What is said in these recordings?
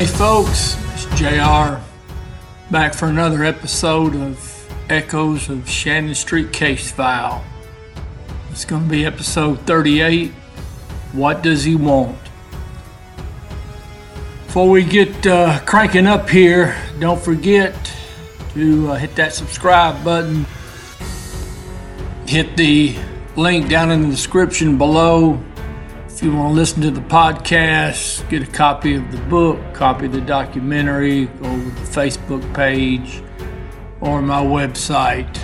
Hey folks, it's JR back for another episode of Echoes of Shannon Street Case File. It's going to be episode 38 What Does He Want? Before we get uh, cranking up here, don't forget to uh, hit that subscribe button, hit the link down in the description below if you want to listen to the podcast, get a copy of the book, copy the documentary, go to the Facebook page or my website.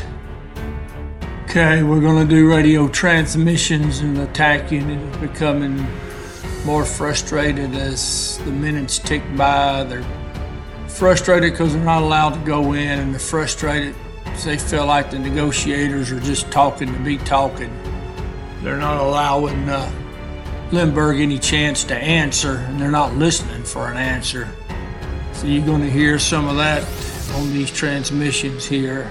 Okay, we're going to do radio transmissions and the TAC unit is becoming more frustrated as the minutes tick by. They're frustrated because they're not allowed to go in, and they're frustrated because they feel like the negotiators are just talking to be talking. They're not allowing uh, Lindberg any chance to answer, and they're not listening for an answer. So you're going to hear some of that on these transmissions here.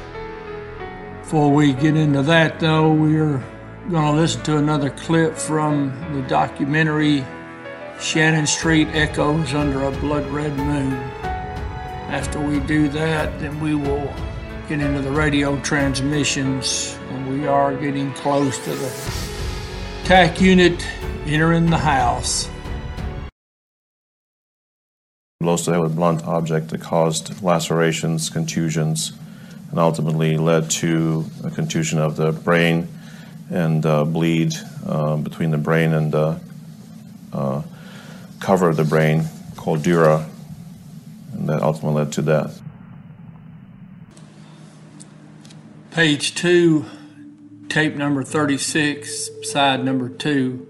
Before we get into that, though, we're going to listen to another clip from the documentary Shannon Street Echoes Under a Blood Red Moon. After we do that, then we will get into the radio transmissions, and we are getting close to the TAC unit entering the house. Blows to the head with blunt object that caused lacerations, contusions, and ultimately led to a contusion of the brain and uh, bleed uh, between the brain and the uh, cover of the brain called dura, and that ultimately led to death. Page two, tape number 36, side number two.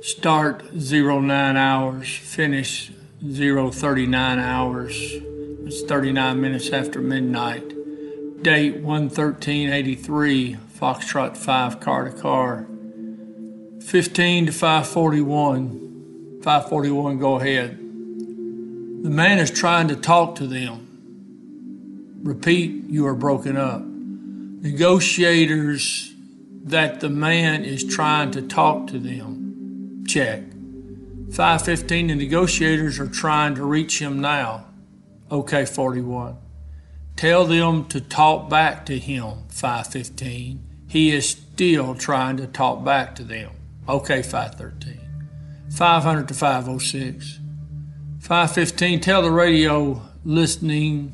Start 09 hours, finish 039 hours. It's 39 minutes after midnight. Date 11383, Foxtrot 5 car to car. 15 to 541. 541, go ahead. The man is trying to talk to them. Repeat, you are broken up. Negotiators that the man is trying to talk to them Check. 515, the negotiators are trying to reach him now. Okay, 41. Tell them to talk back to him, 515. He is still trying to talk back to them. Okay, 513. 500 to 506. 515, tell the radio listening,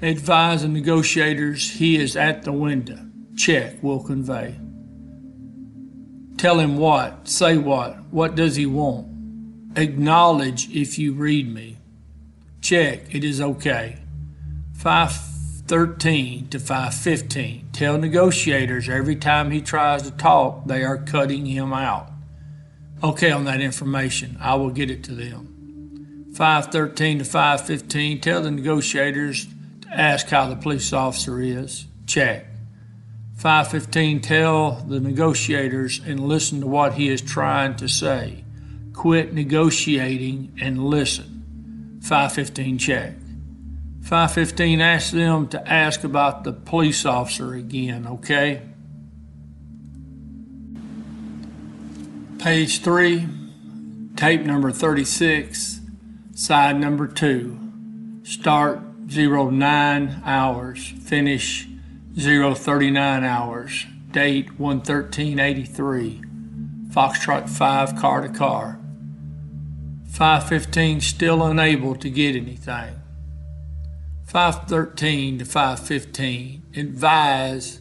advise the negotiators he is at the window. Check, will convey. Tell him what? Say what? What does he want? Acknowledge if you read me. Check, it is okay. 513 to 515. Tell negotiators every time he tries to talk, they are cutting him out. Okay, on that information, I will get it to them. 513 to 515. Tell the negotiators to ask how the police officer is. Check. 515 tell the negotiators and listen to what he is trying to say. Quit negotiating and listen. 515 check. 515 ask them to ask about the police officer again okay? Page 3 tape number 36 side number 2 start 09 hours finish 039 hours, date 11383, Foxtrot 5 car to car. 515 still unable to get anything. 513 to 515 advise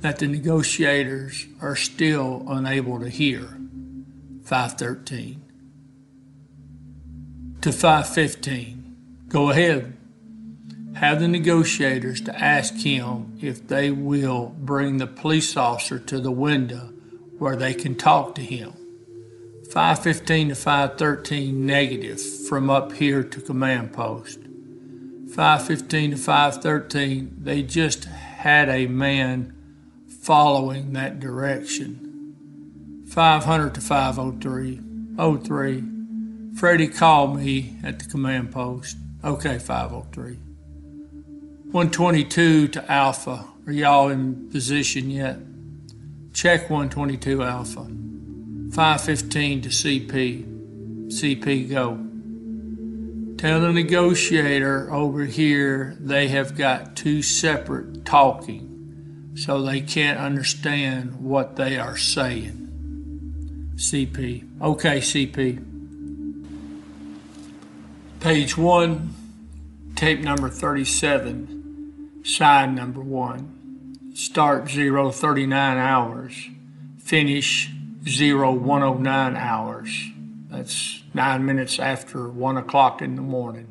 that the negotiators are still unable to hear. 513 to 515. Go ahead have the negotiators to ask him if they will bring the police officer to the window where they can talk to him. 515 to 513 negative from up here to command post. 515 to 513 they just had a man following that direction. 500 to 503 03 Freddie called me at the command post. Okay, 503. 122 to Alpha. Are y'all in position yet? Check 122 Alpha. 515 to CP. CP go. Tell the negotiator over here they have got two separate talking, so they can't understand what they are saying. CP. Okay, CP. Page 1, tape number 37, side number 1. Start 039 hours, finish 0109 hours. That's nine minutes after 1 o'clock in the morning.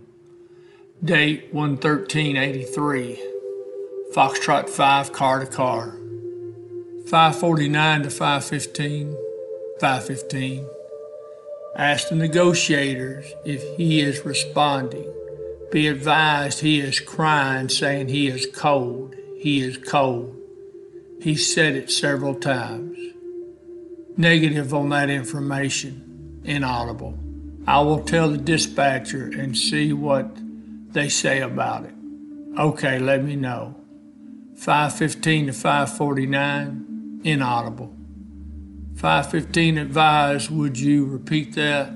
Date 11383. Foxtrot 5 car to car. 549 to 515. 515. Ask the negotiators if he is responding. Be advised he is crying, saying he is cold. He is cold. He said it several times. Negative on that information. Inaudible. I will tell the dispatcher and see what they say about it. Okay, let me know. 515 to 549. Inaudible. 515 advised, would you repeat that?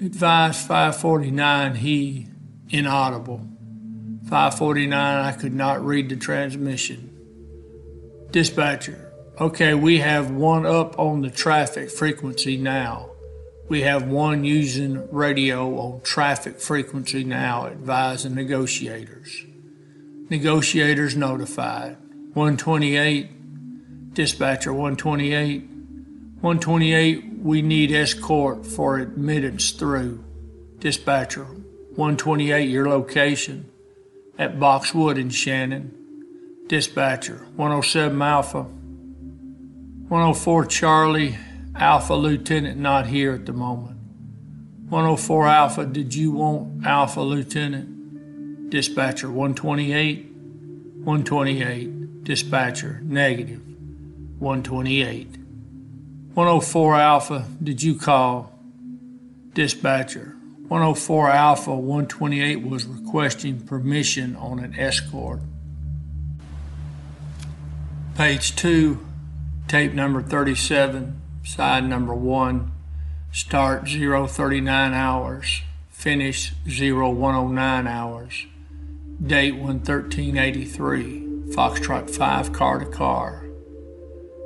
Advised 549, he inaudible. 549, I could not read the transmission. Dispatcher, okay, we have one up on the traffic frequency now. We have one using radio on traffic frequency now, advising negotiators. Negotiators notified. 128, Dispatcher 128. 128, we need escort for admittance through. Dispatcher 128, your location at Boxwood in Shannon. Dispatcher 107 Alpha. 104 Charlie, Alpha Lieutenant not here at the moment. 104 Alpha, did you want Alpha Lieutenant? Dispatcher 128. 128. Dispatcher negative. 128. 104 Alpha, did you call? Dispatcher, 104 Alpha 128 was requesting permission on an escort. Page 2, tape number 37, side number 1, start 039 hours, finish 0109 hours, date 11383, Foxtrot 5 car to car.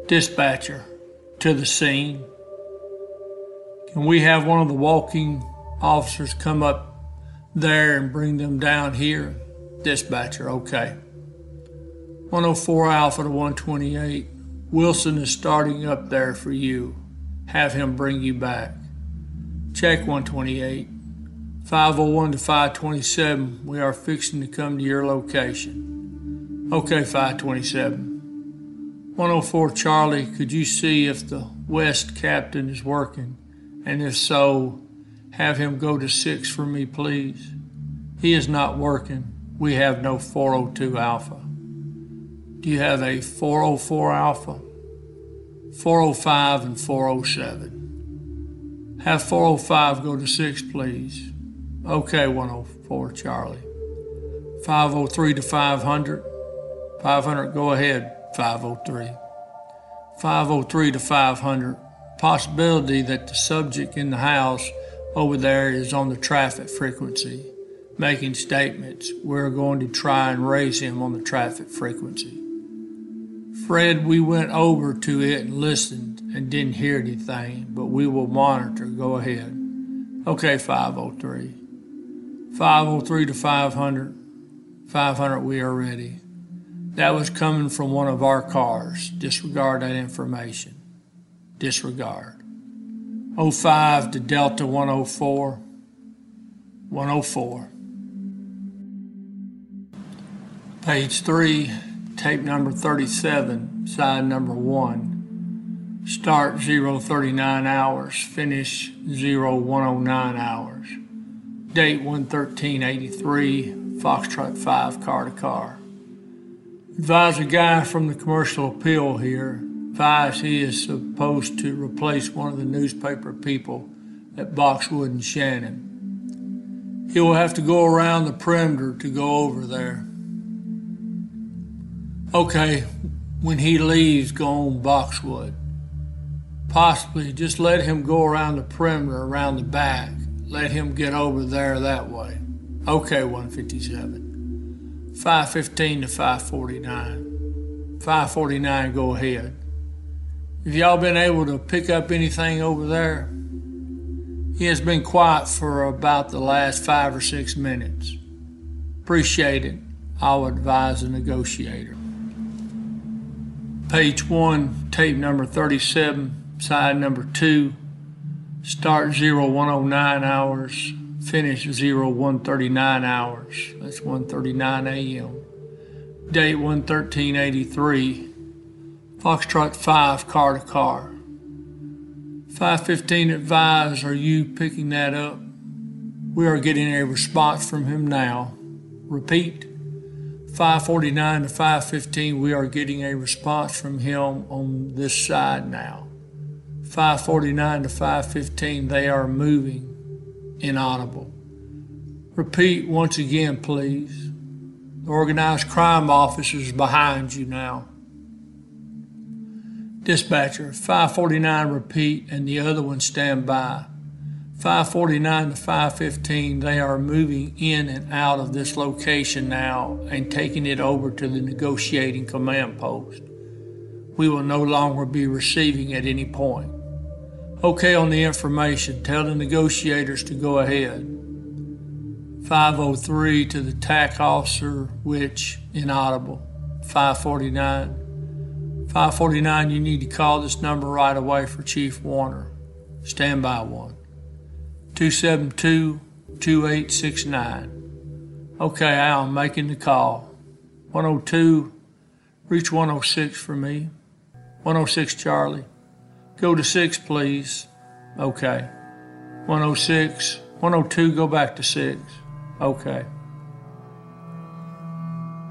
Dispatcher, to the scene. Can we have one of the walking officers come up there and bring them down here? Dispatcher, okay. 104 Alpha to 128. Wilson is starting up there for you. Have him bring you back. Check 128. 501 to 527. We are fixing to come to your location. Okay, 527. 104 Charlie, could you see if the West captain is working? And if so, have him go to 6 for me, please. He is not working. We have no 402 Alpha. Do you have a 404 Alpha? 405 and 407. Have 405 go to 6, please. Okay, 104 Charlie. 503 to 500. 500, go ahead. 503. 503 to 500. Possibility that the subject in the house over there is on the traffic frequency, making statements. We're going to try and raise him on the traffic frequency. Fred, we went over to it and listened and didn't hear anything, but we will monitor. Go ahead. Okay, 503. 503 to 500. 500, we are ready. That was coming from one of our cars. Disregard that information. Disregard. 05 to Delta 104. 104. Page 3, tape number 37, side number 1. Start 039 hours, finish 0109 hours. Date 11383, Foxtrot 5 car to car. Advise a guy from the commercial appeal here. Advise he is supposed to replace one of the newspaper people at Boxwood and Shannon. He will have to go around the perimeter to go over there. Okay, when he leaves, go on Boxwood. Possibly just let him go around the perimeter, around the back. let him get over there that way. Okay, 157. 515 to 549. 549, go ahead. Have y'all been able to pick up anything over there? He has been quiet for about the last five or six minutes. Appreciate it. I'll advise the negotiator. Page 1, tape number 37, side number 2. Start 0109 hours, finish 0139 hours. That's 139 a.m. Date 11383. Foxtrot 5, car to car. 515 advise, are you picking that up? We are getting a response from him now. Repeat. 549 to 515, we are getting a response from him on this side now. 549 to 515, they are moving inaudible. Repeat once again, please. The organized crime officer is behind you now. Dispatcher, 549 repeat and the other one stand by. 549 to 515, they are moving in and out of this location now and taking it over to the negotiating command post. We will no longer be receiving at any point. Okay on the information, tell the negotiators to go ahead. 503 to the TAC officer, which inaudible. 549. 549, you need to call this number right away for Chief Warner. Stand by one. 272 2869. Okay, Al, I'm making the call. 102, reach 106 for me. 106, Charlie. Go to 6, please. Okay. 106, 102, go back to 6. Okay.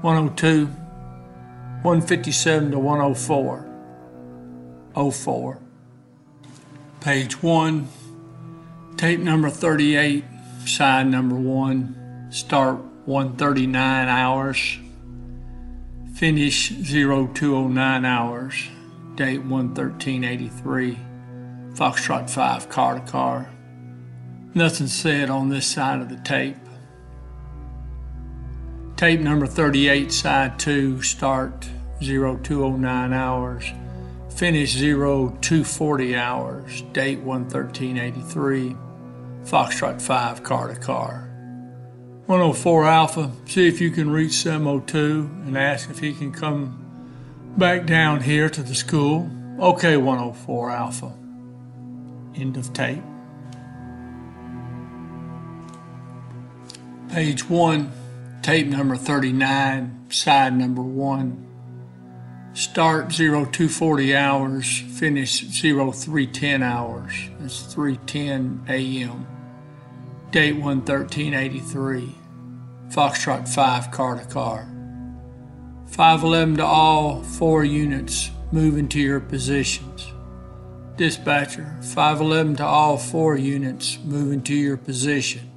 102, 157 to 104. 04. Page 1, tape number 38, side number 1, start 139 hours, finish 0209 hours, date 11383, Foxtrot 5, car to car. Nothing said on this side of the tape. Tape number 38, side 2, start 0209 hours, finish 0240 hours, date 11383, Foxtrot 5, car to car. 104 Alpha, see if you can reach SEM02 and ask if he can come back down here to the school. Okay, 104 Alpha. End of tape. Page 1, tape number 39, side number 1. Start 0240 hours, finish 0310 hours. That's 310 a.m. Date 11383. Foxtrot 5, car to car. 511 to all, four units, move into your positions. Dispatcher, 511 to all four units, move into your position.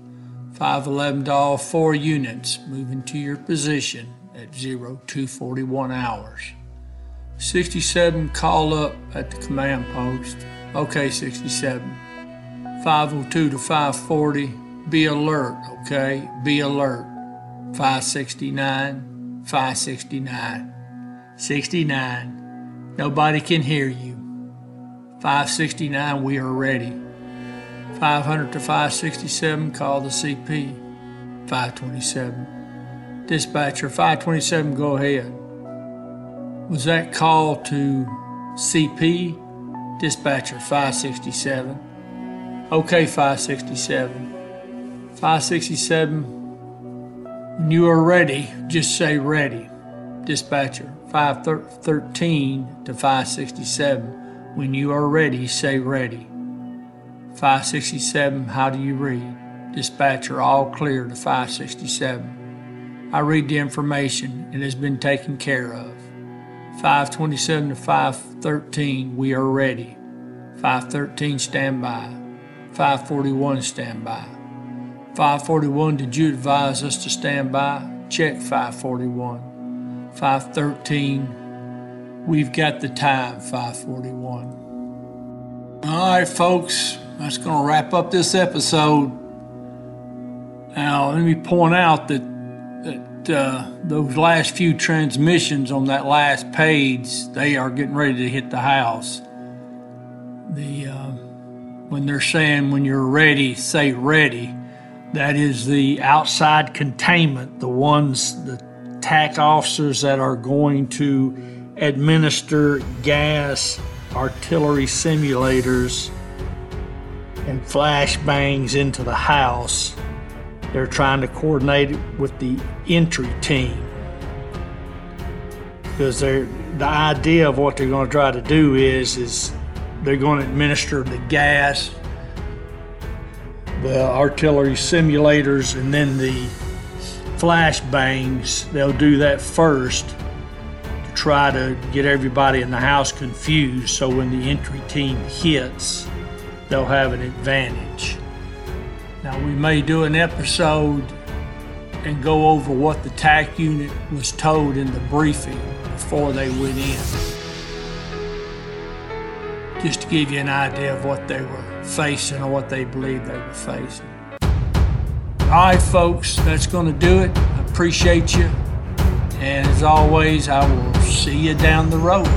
511 to all four units, move into your position at 0241 hours. 67, call up at the command post. Okay, 67. 502 to 540, be alert, okay? Be alert. 569, 569. 69, nobody can hear you. 569, we are ready. 500 to 567, call the CP. 527. Dispatcher, 527, go ahead. Was that call to CP? Dispatcher, 567. Okay, 567. 567. When you are ready, just say ready. Dispatcher, 513 to 567. When you are ready, say ready. 567, how do you read? Dispatcher, all clear to 567. I read the information. It has been taken care of. 527 to 513, we are ready. 513, stand by. 541, stand by. 541, did you advise us to stand by? Check 541. 513, we've got the time, 541. All right, folks, that's going to wrap up this episode. Now, let me point out that that uh, those last few transmissions on that last page, they are getting ready to hit the house. The uh, when they're saying when you're ready, say ready. That is the outside containment, the ones, the TAC officers that are going to administer gas, artillery simulators, and flashbangs into the house. They're trying to coordinate it with the entry team because they're the idea of what they're going to try to do is is they're going to administer the gas, the artillery simulators, and then the flashbangs. They'll do that first to try to get everybody in the house confused so when the entry team hits, they'll have an advantage. Now, we may do an episode and go over what the TAC unit was told in the briefing before they went in. Just to give you an idea of what they were facing or what they believed they were facing. All right, folks, that's going to do it. I appreciate you. And as always, I will see you down the road.